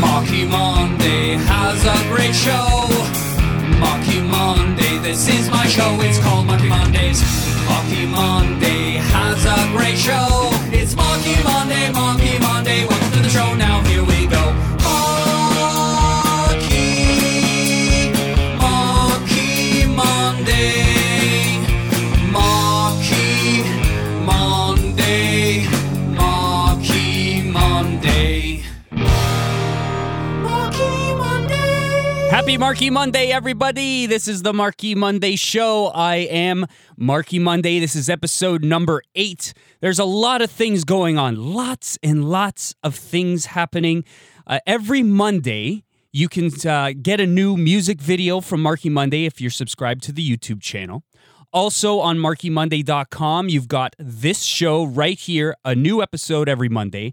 Marky Monday has a great show. Marky Monday, this is my show. It's called Marky Mondays. Marky Monday has a great show. It's Marky Monday, Marky Monday. Welcome to the show. Now Happy Marky Monday, everybody. This is the Marky Monday Show. I am Marky Monday. This is episode number eight. There's a lot of things going on, lots and lots of things happening. Uh, every Monday, you can uh, get a new music video from Marky Monday if you're subscribed to the YouTube channel. Also on markymonday.com, you've got this show right here, a new episode every Monday.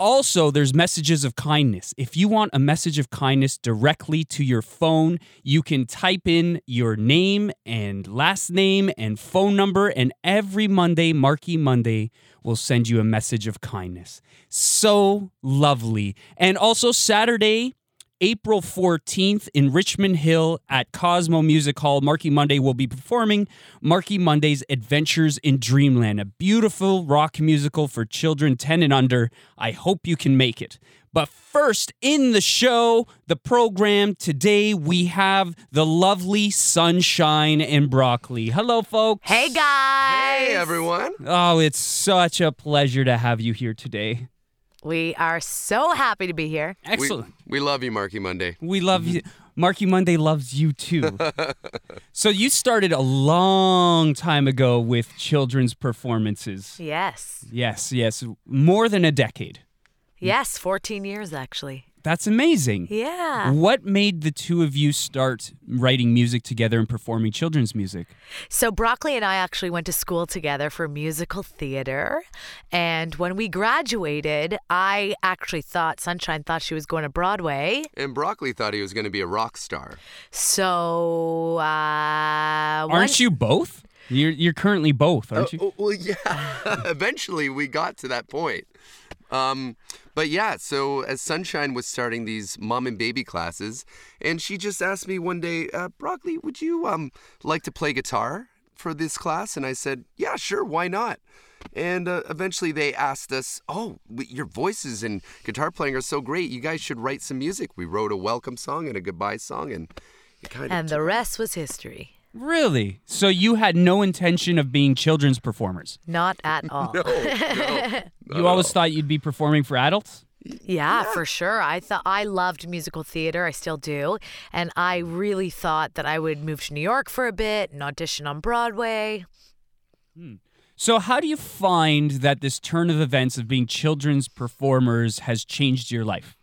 Also, there's messages of kindness. If you want a message of kindness directly to your phone, you can type in your name and last name and phone number, and every Monday, Marky Monday will send you a message of kindness. So lovely. And also, Saturday, April 14th in Richmond Hill at Cosmo Music Hall, Marky Monday will be performing Marky Monday's Adventures in Dreamland, a beautiful rock musical for children 10 and under. I hope you can make it. But first, in the show, the program, today we have the lovely Sonshine and Broccoli. Hello, folks. Hey guys! Hey everyone. Oh, it's such a pleasure to have you here today. We are so happy to be here. Excellent. We, we love you, Marky Monday. We love you. Marky Monday loves you too. so you started a long time ago with children's performances. Yes. Yes, yes, more than a decade. Yes, 14 years actually. That's amazing. Yeah. What made the two of you start writing music together and performing children's music? So Broccoli and I actually went to school together for musical theater. And when we graduated, I actually thought Sonshine thought she was going to Broadway. And Broccoli thought he was going to be a rock star. So uh Aren't you both? You're you're currently both, aren't you? Oh, well, yeah. Eventually, we got to that point. Um, but yeah, so as Sonshine was starting these mom and baby classes, and she just asked me one day, uh, Broccoli, would you um like to play guitar for this class? And I said, Yeah, sure, why not? And uh, eventually they asked us, Oh, your voices and guitar playing are so great. You guys should write some music. We wrote a welcome song and a goodbye song, and it kind of and the rest was history. Really? So you had no intention of being children's performers? Not at all. no, no. You always thought you'd be performing for adults? Yeah, for sure. I thought I loved musical theater. I still do. And I really thought that I would move to New York for a bit and audition on Broadway. Hmm. So, how do you find that this turn of events of being children's performers has changed your life?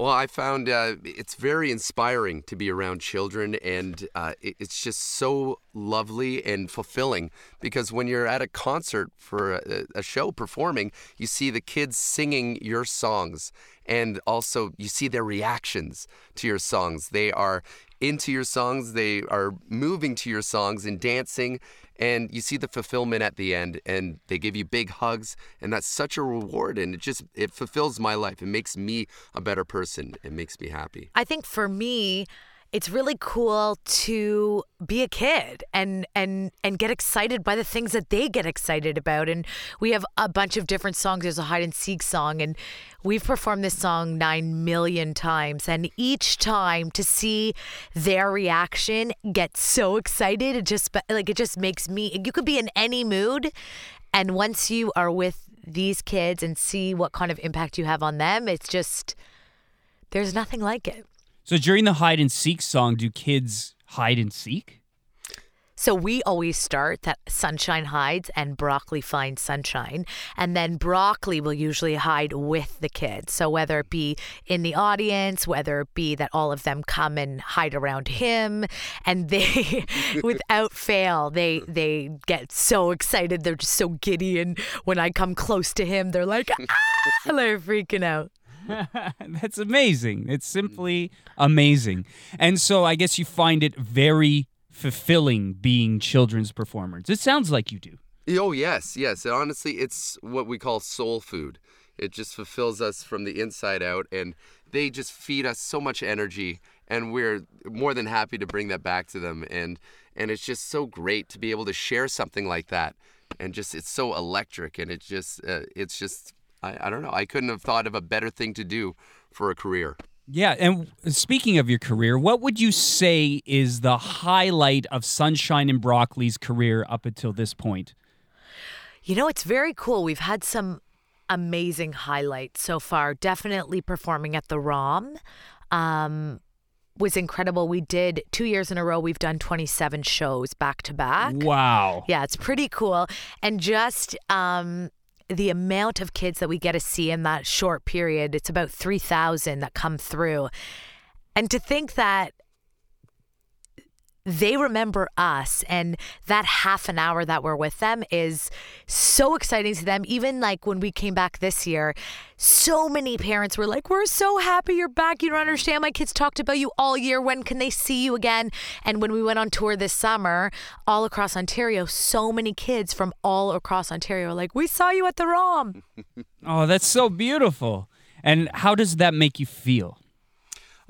Well, I found uh, it's very inspiring to be around children, and uh, it's just so lovely and fulfilling. Because when you're at a concert for a, a show performing, you see the kids singing your songs, and also you see their reactions to your songs. They are into your songs, they are moving to your songs and dancing, and you see the fulfillment at the end and they give you big hugs and that's such a reward and it just it fulfills my life. It makes me a better person. It makes me happy. I think for me, it's really cool to be a kid and and and get excited by the things that they get excited about. And we have a bunch of different songs. There's a hide and seek song and we've performed this song 9 million times. And each time to see their reaction get so excited it just like it just makes me you could be in any mood. And once you are with these kids and see what kind of impact you have on them it's just there's nothing like it So, during the hide and seek song, do kids hide and seek? So we always start that sonshine hides and broccoli finds sonshine. And then broccoli will usually hide with the kids. So whether it be in the audience, whether it be that all of them come and hide around him and they without fail, they they get so excited. They're just so giddy and when I come close to him, they're like ah they're freaking out. That's amazing. It's simply amazing. And so I guess you find it very fulfilling being children's performers. It sounds like you do. Oh yes, yes. And Honestly, it's what we call soul food. It just fulfills us from the inside out, and they just feed us so much energy, and we're more than happy to bring that back to them. And and it's just so great to be able to share something like that, and just it's so electric, and it's just uh, it's just I, I don't know. I couldn't have thought of a better thing to do for a career. Yeah, and speaking of your career, what would you say is the highlight of Sonshine and Broccoli's career up until this point? You know, it's very cool. We've had some amazing highlights so far. Definitely performing at the ROM um, was incredible. We did two years in a row, we've done 27 shows back to back. Wow. Yeah, it's pretty cool. And just um, the amount of kids that we get to see in that short period, it's about 3,000 that come through. And to think that they remember us and that half an hour that we're with them is so exciting to them even like when we came back this year so many parents were like we're so happy you're back you don't understand my kids talked about you all year when can they see you again and when we went on tour this summer all across ontario so many kids from all across ontario were like we saw you at the rom Oh, that's so beautiful. And how does that make you feel?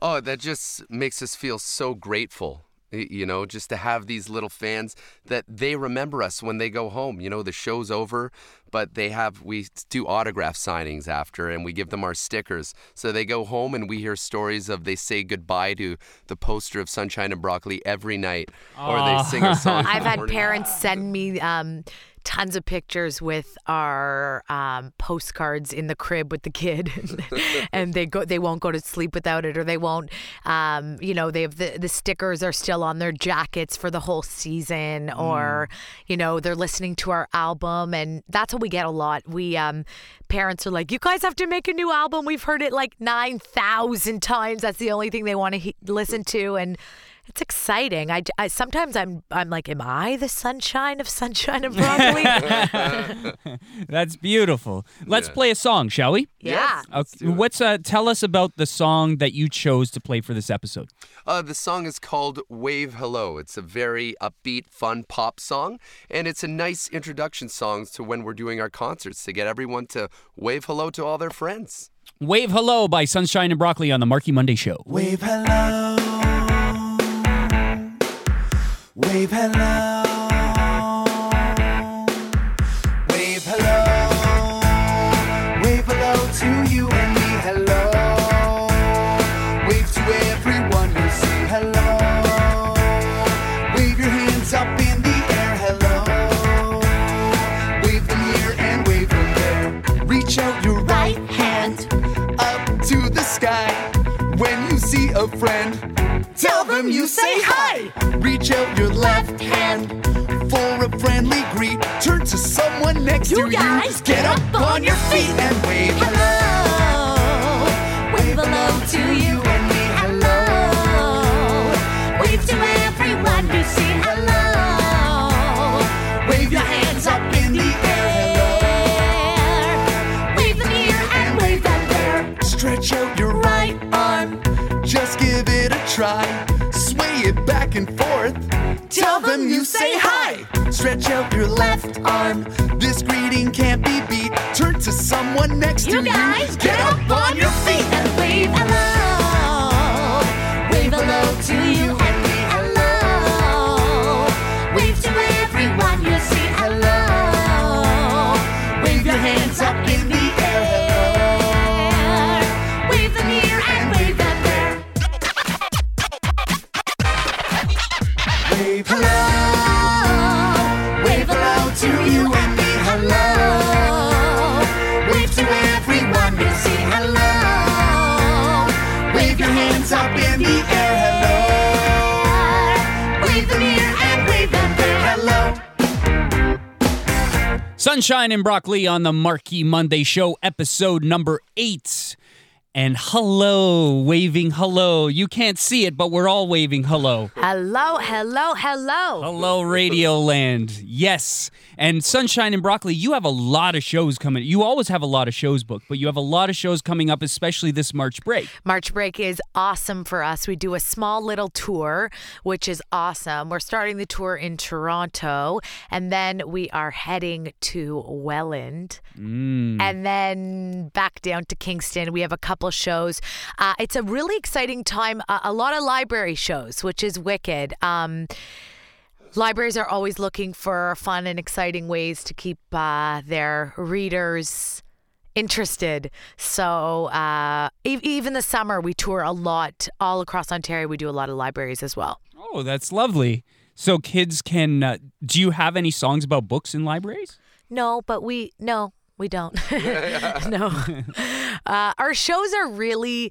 Oh, that just makes us feel so grateful. Y- You know, just to have these little fans that they remember us when they go home. You know, the show's over, but they have, we do autograph signings after and we give them our stickers. So they go home and we hear stories of they say goodbye to the poster of Sunshine and Broccoli every night or they sing a song. I've had morning. parents send me um, tons of pictures with our um, postcards in the crib with the kid, and they go they won't go to sleep without it, or they won't. Um, you know, they have the the stickers are still on their jackets for the whole season, or you know they're listening to our album, and that's what we get a lot. We um, parents are like, you guys have to make a new album. We've heard it like nine thousand times. That's the only thing they want to he- listen to, and it's exciting. I, I sometimes I'm I'm like, am I the sunshine of sonshine and broccoli? That's beautiful. Let's Yeah. play a song, shall we? yeah. Okay. What's uh tell us about the song that you chose to play for this episode? Uh, the song is called Wave Hello. It's a very upbeat, fun pop song, and it's a nice introduction song to when we're doing our concerts to get everyone to wave hello to all their friends. Wave Hello by Sonshine and Broccoli on the Marky Monday show. Wave hello. Wave hello. Wave hello. Wave hello to you and me. Hello. Wave to everyone you see. Hello. Wave your hands up in the air. Hello. Wave them here and wave them there. Reach out your right hand up to the sky. When you see a friend, tell them you say hi. Reach out your left hand for a friendly greet. Turn to someone next to you. Get up on your feet and wave Tell them you say hi. Stretch out your left arm. This greeting can't be beat. Turn to someone next to You guys you. Get up on your feet and wave hello. Wave hello Sonshine and Broccoli on the Marky Monday show, episode number eight. And hello, waving hello. You can't see it, but we're all waving hello. Hello, hello, hello. Hello, Radio Land. Yes. And Sonshine and Broccoli, you have a lot of shows coming. You always have a lot of shows booked, but you have a lot of shows coming up, especially this March break. March break is awesome for us. We do a small little tour, which is awesome. We're starting the tour in Toronto, and then we are heading to Welland, mm. and then back down to Kingston. We have a couple shows. Uh, it's a really exciting time. Uh, a lot of library shows, which is wicked. Um, libraries are always looking for fun and exciting ways to keep uh, their readers interested. So uh, e- even the summer, we tour a lot all across Ontario. We do a lot of libraries as well. Oh, that's lovely. So kids can. Uh, do you have any songs about books in libraries? No, but we no, we don't. no, uh, our shows are really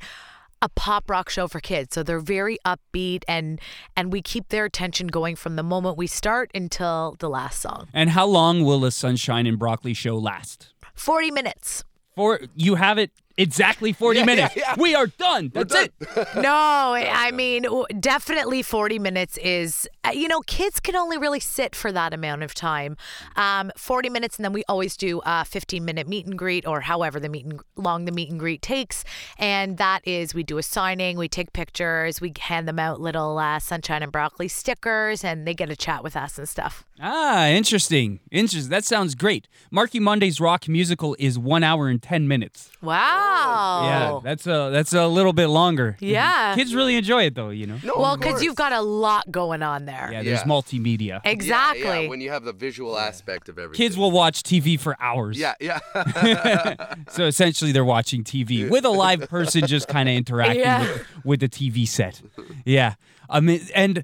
a pop rock show for kids, so they're very upbeat and and we keep their attention going from the moment we start until the last song. And how long will a Sonshine and Broccoli show last? Forty minutes. For you have it exactly 40 Yeah, yeah, minutes. yeah. We are done. That's it. no, I mean, definitely 40 minutes is, uh, you know, kids can only really sit for that amount of time. Um, 40 minutes, and then we always do a 15 minute meet and greet or however the meet and long the meet and greet takes. And that is, we do a signing, we take pictures, we hand them out little uh, sonshine and broccoli stickers, and they get a chat with us and stuff. Ah, interesting. Interesting. That sounds great. Marky Monday's rock musical is one hour and 10 minutes. Wow. Yeah, that's a that's a little bit longer. Yeah. Kids really enjoy it though, you know. No, well, because you've got a lot going on there. Yeah, there's Yeah. multimedia. Exactly. Yeah, when you have the visual aspect of everything. Kids will watch TV for hours. Yeah, yeah. So essentially, they're watching TV with a live person just kind of interacting Yeah. with, with the TV set. Yeah. I mean, and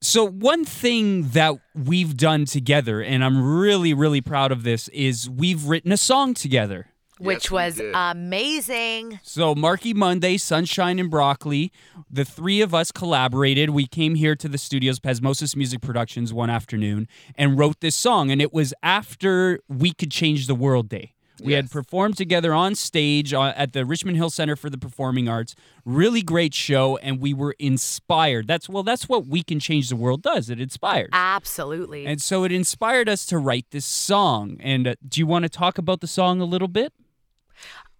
so one thing that we've done together, and I'm really, really proud of this, is we've written a song together. Which Yes, was amazing. So Marky Monday, Sonshine and Broccoli, the three of us collaborated. We came here to the studios, Pesmosis Music Productions, one afternoon and wrote this song. And it was after We Could Change the World Day. We had performed together on stage uh, at the Richmond Hill Center for the Performing Arts. Really great show, and we were inspired. That's well, that's what We Can Change the World does. It inspires. Absolutely. And so it inspired us to write this song. And uh, do you want to talk about the song a little bit?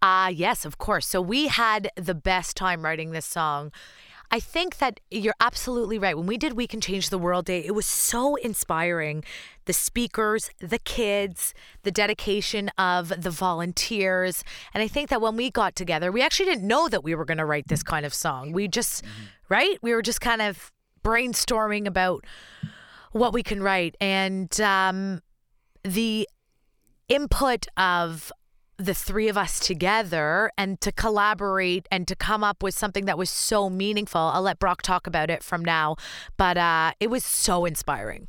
Ah, yes, of course. So we had the best time writing this song. I think that you're absolutely right. When we did We Can Change the World Day, it was so inspiring. The speakers, the kids, the dedication of the volunteers. And I think that when we got together, we actually didn't know that we were going to write this kind of song. We just, right? We were just kind of brainstorming about what we can write. And um, the input of the three of us together and to collaborate and to come up with something that was so meaningful. I'll let Brock talk about it from now, but uh, it was so inspiring.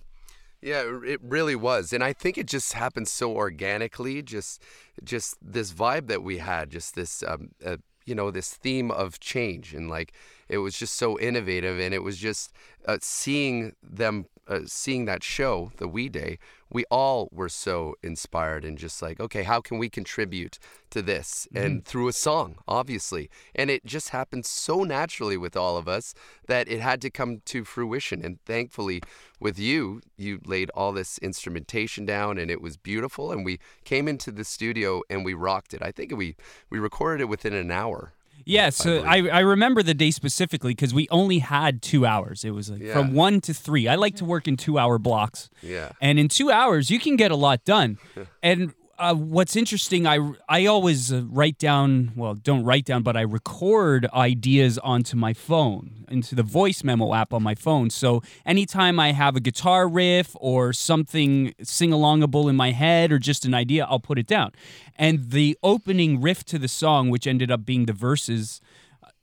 Yeah, it- really was, and I think it just happened so organically. Just, just this vibe that we had, just this, um, uh, you know, this theme of change, and like it was just so innovative, and it was just uh, seeing them, uh, seeing that show, the We Day. We all were so inspired, and just like, okay, how can we contribute to this? And through a song, obviously, and it just happened so naturally with all of us that it had to come to fruition. And thankfully, with you, you laid all this instrumentation down and it was beautiful. And we came into the studio and we rocked it. I think we, we recorded it within an hour. Yeah, so I, I remember the day specifically because we only had two hours. It was like Yeah. from one to three. I like to work in two hour blocks. Yeah. And in two hours, you can get a lot done. and uh, what's interesting, I, I always uh, write down, well, don't write down, but I record ideas onto my phone, into the voice memo app on my phone. So anytime I have a guitar riff or something sing alongable in my head or just an idea, I'll put it down. And the opening riff to the song, which ended up being the verses,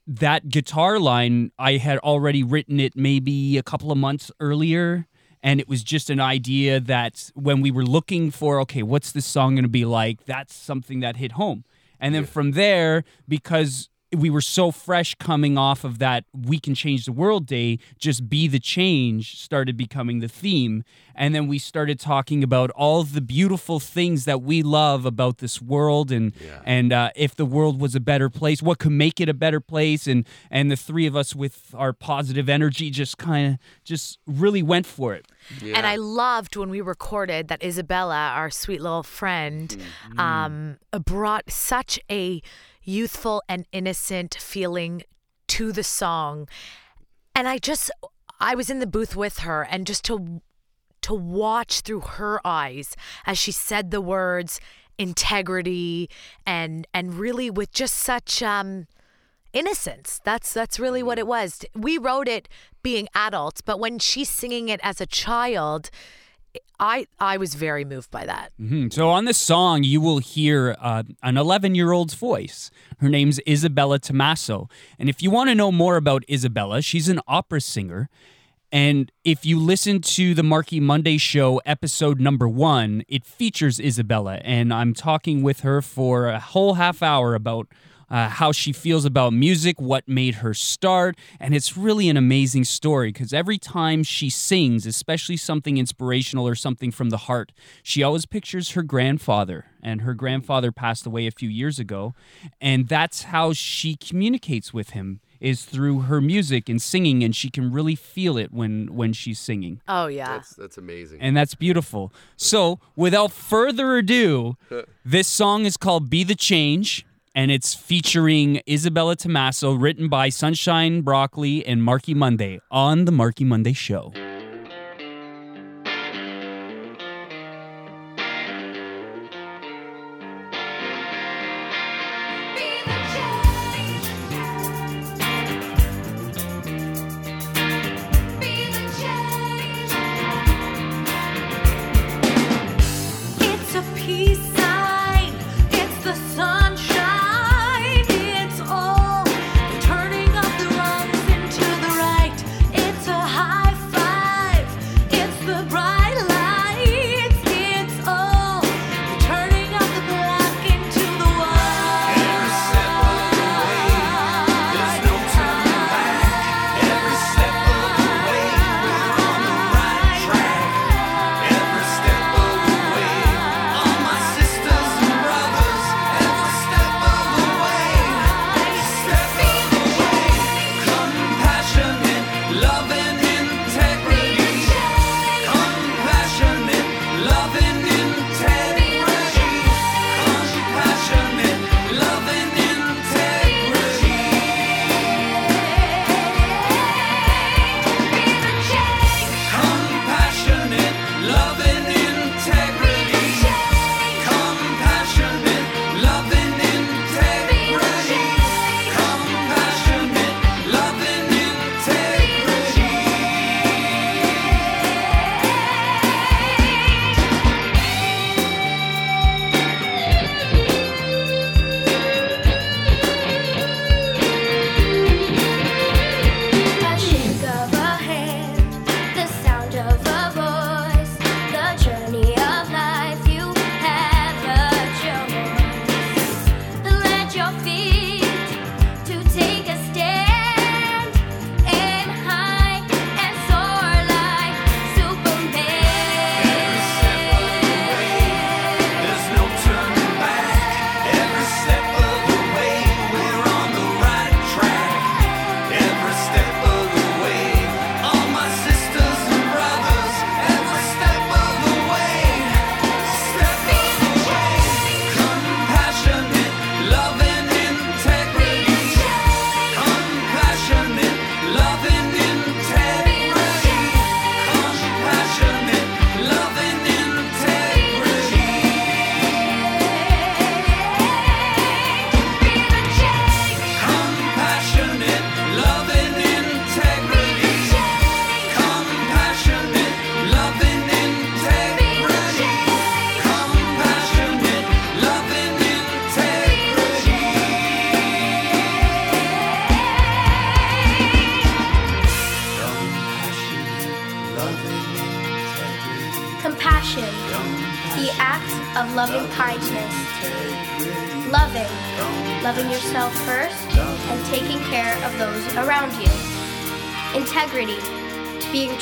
that guitar line, I had already written it maybe a couple of months earlier. And it was just an idea that when we were looking for, okay, what's this song going to be like? That's something that hit home. And then from there, because we were so fresh coming off of that we can change the world day just be the change started becoming the theme. And then we started talking about all the beautiful things that we love about this world and and uh, if the world was a better place what could make it a better place? And and the three of us with our positive energy just kind of just really went for it. And I loved when we recorded that Isabella, our sweet little friend, um, brought such a youthful and innocent feeling to the song. And I just, I was in the booth with her, and just to to watch through her eyes as she said the words integrity and and really with just such um innocence. That's that's really what it was. We wrote it being adults, but when she's singing it as a child, I I was very moved by that. Mhm. So on this song, you will hear uh, an 11 year old's voice. Her name's Isabella Tommaso. And if you want to know more about Isabella, she's an opera singer. And if you listen to the Marky Monday show, episode number one, it features Isabella. And I'm talking with her for a whole half hour about uh, how she feels about music, what made her start. And it's really an amazing story because every time she sings, especially something inspirational or something from the heart, she always pictures her grandfather. And her grandfather passed away a few years ago. And that's how she communicates with him is through her music and singing and she can really feel it when when she's singing Oh yeah. That's that's amazing. and that's beautiful. So, without further ado, this song is called Be the Change, and it's featuring Isabella Tommaso, written by Sonshine Broccoli and Marky Monday on The Marky Monday Show.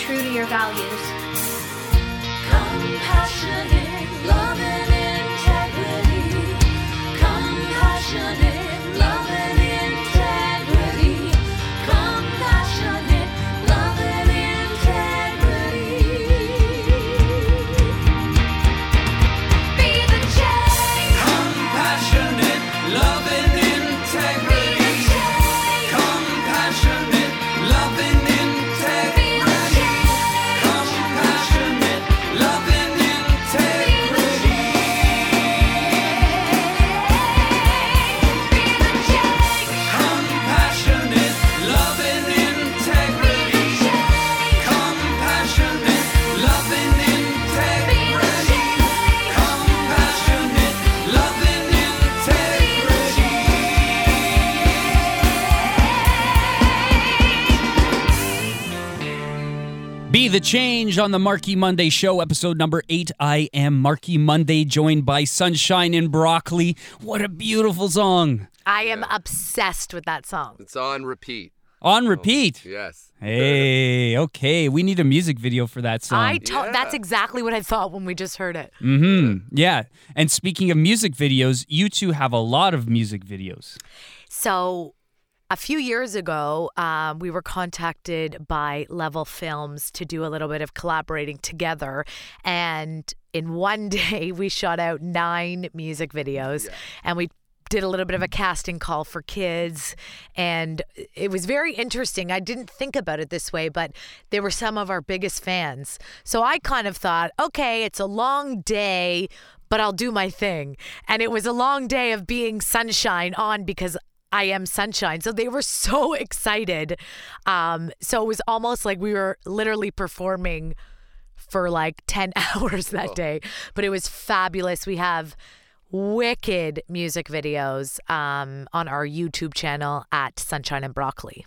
True to your values. Compassionate, love Be the change on the Marky Monday show, episode number eight. I am Marky Monday, joined by Sonshine and Broccoli. What a beautiful song. I am obsessed with that song. It's on repeat. On repeat. Yes. Hey, okay. We need a music video for that song. I to- that's exactly what I thought when we just heard it. Mm-hmm. Yeah. And speaking of music videos, you two have a lot of music videos. So, a few years ago, um, we were contacted by Level Films to do a little bit of collaborating together. And in one day, we shot out nine music videos and we did a little bit of a casting call for kids. And it was very interesting. I didn't think about it this way, but they were some of our biggest fans. So I kind of thought, okay, it's a long day. But I'll do my thing. And it was a long day of being sonshine on because I am sonshine. So they were so excited. Um, so it was almost like we were literally performing for like 10 hours that day. But it was fabulous. We have wicked music videos um, on our YouTube channel at Sonshine and Broccoli.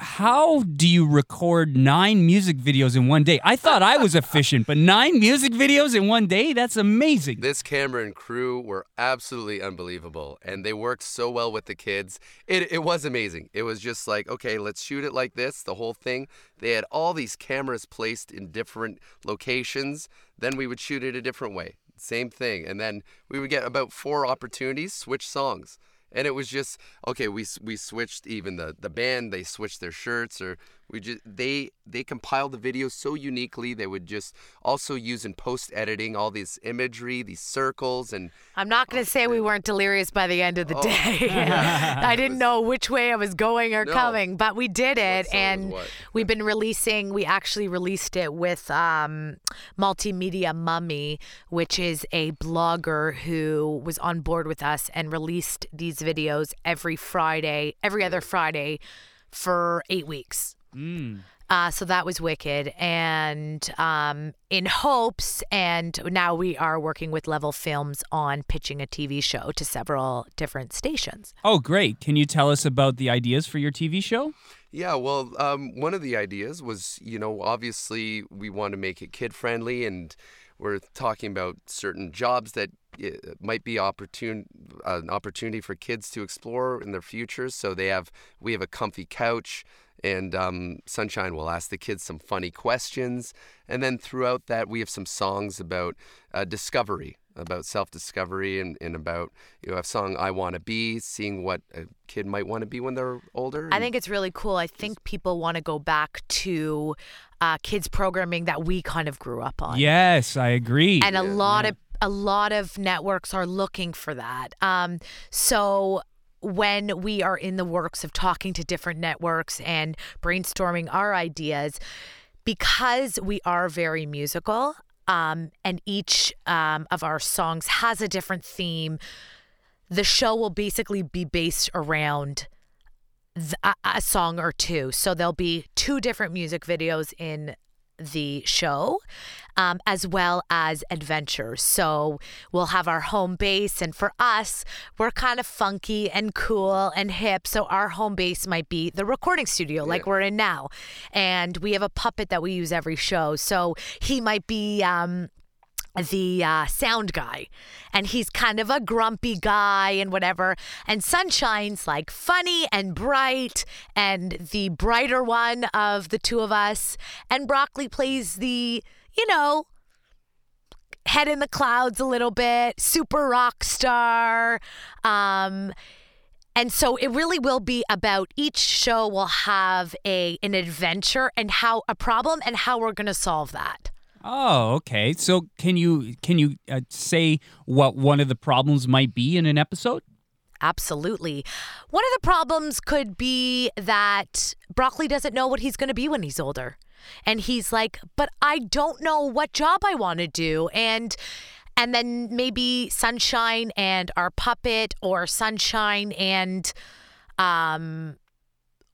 How do you record nine music videos in one day? I thought I was efficient, but nine music videos in one day? That's amazing. This camera and crew were absolutely unbelievable, and they worked so well with the kids. It, it was amazing. It was just like, okay, let's shoot it like this, the whole thing. They had all these cameras placed in different locations. Then we would shoot it a different way. Same thing. And then we would get about four opportunities, switch songs. And it was just okay. We we switched even the the band. They switched their shirts, or we just they they compiled the videos so uniquely. They would just also use in post editing all these imagery, these circles, and I'm not going to say we weren't delirious by the end of the day. I didn't know which way I was going or No. coming, but we did it. And we've been releasing, we actually released it with um, Multimedia Mummy, which is a blogger who was on board with us and released these videos every Friday, every other Friday for eight weeks. Uh, so that was wicked. And um, in hopes, and now we are working with Level Films on pitching a TV show to several different stations. Oh, great. Can you tell us about the ideas for your TV show? Yeah, well, um, one of the ideas was, you know, obviously we want to make it kid friendly, and we're talking about certain jobs that uh, might be opportune uh, an opportunity for kids to explore in their futures. So they have we have a comfy couch, and um, Sonshine will ask the kids some funny questions, and then throughout that we have some songs about uh, discovery about self-discovery and, and about you know a song i want to be seeing what a kid might want to be when they're older I think it's really cool. I think people want to go back to uh, kids programming that we kind of grew up on. Yes, I agree. and a lot of a lot of networks are looking for that. Um, so when we are in the works of talking to different networks and brainstorming our ideas, because we are very musical, um, and each um, of our songs has a different theme, the show will basically be based around a song or two. So there'll be two different music videos in the show, um, as well as adventures. So we'll have our home base, and for us, we're kind of funky and cool and hip. So our home base might be the recording studio, like we're in now, and we have a puppet that we use every show. So he might be. Um, the uh, sound guy, and he's kind of a grumpy guy and whatever. And Sonshine's like funny and bright, and the brighter one of the two of us. And Broccoli plays the, you know, head in the clouds a little bit, super rock star. Um, and so it really will be about each show will have a an adventure and how a problem and how we're going to solve that. Oh, okay. So can you can you uh, say what one of the problems might be in an episode? Absolutely. One of the problems could be that Broccoli doesn't know what he's going to be when he's older. And he's like, "But I don't know what job I want to do." And and then maybe Sonshine and our puppet or Sonshine and um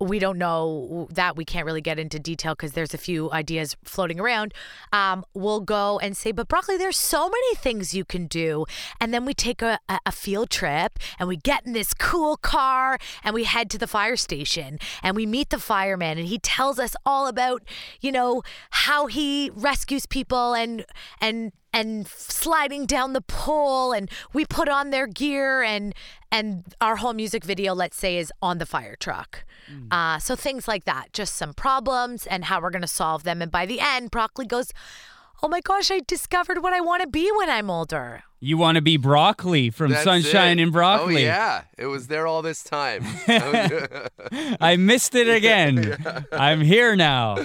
we don't know that we can't really get into detail because there's a few ideas floating around. Um, we'll go and say but broccoli there's so many things you can do. And then we take a, a, a field trip and we get in this cool car and we head to the fire station and we meet the fireman and he tells us all about you know how he rescues people and and and sliding down the pole and we put on their gear and and our whole music video let's say is on the fire truck. Uh, so things like that just some problems and how we're going to solve them and by the end broccoli goes oh my gosh i discovered what i want to be when i'm older You want to be broccoli from That's Sonshine it. and Broccoli. Oh yeah, it was there all this time. Oh, I missed it again. I'm here now.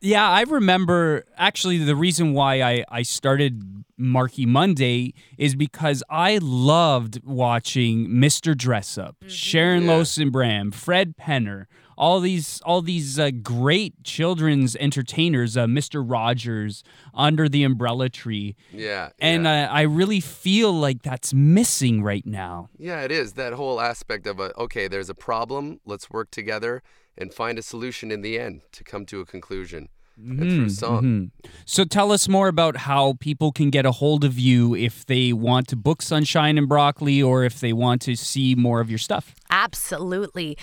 Yeah, I remember actually the reason why I, I started Marky Monday is because I loved watching Mr. Dressup, mm-hmm. Sharon Lois Bram, Fred Penner, all these all these uh, great children's entertainers, uh, Mr. Rogers, Under the Umbrella Tree. yeah, And yeah. uh, I really feel like that's missing right now. yeah, it is that whole aspect of a okay. There's a problem. Let's work together and find a solution in the end to come to a conclusion. And through song. Mhm. So tell us more about how people can get a hold of you if they want to book Sonshine and Broccoli or if they want to see more of your stuff. Absolutely.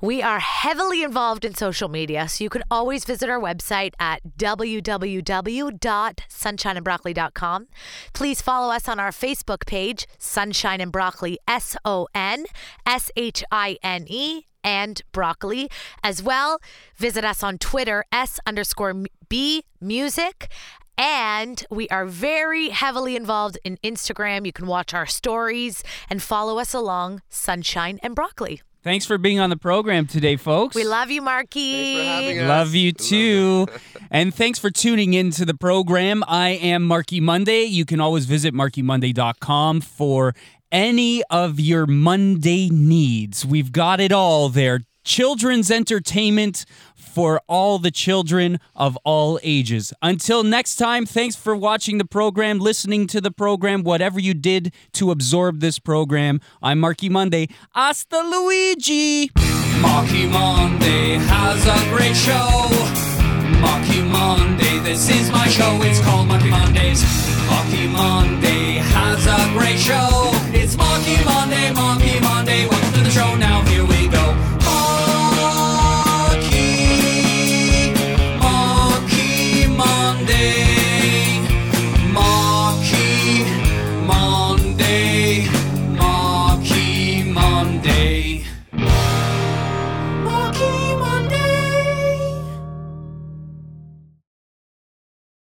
We are heavily involved in social media, so you can always visit our website at www.sonshineandbroccoli.com. Please follow us on our Facebook page, Sonshine and Broccoli, S O N S H I N E and broccoli as well. Visit us on Twitter, S underscore B music. And we are very heavily involved in Instagram. You can watch our stories and follow us along Sonshine and Broccoli. Thanks for being on the program today, folks. We love you, Marky. Thanks for having us. Love you Love too. and thanks for tuning in to the program. I am Marky Monday. You can always visit markymonday.com for any of your Monday needs. We've got it all there. Children's entertainment for all the children of all ages. Until next time, thanks for watching the program, listening to the program, whatever you did to absorb this program. I'm Marky Monday. Hasta Luigi! Marky Monday has a great show. Marky Monday, this is my show. It's called Marky Mondays. Marky Monday has a great show. It's Marky Monday, Marky Monday. Welcome to the show now.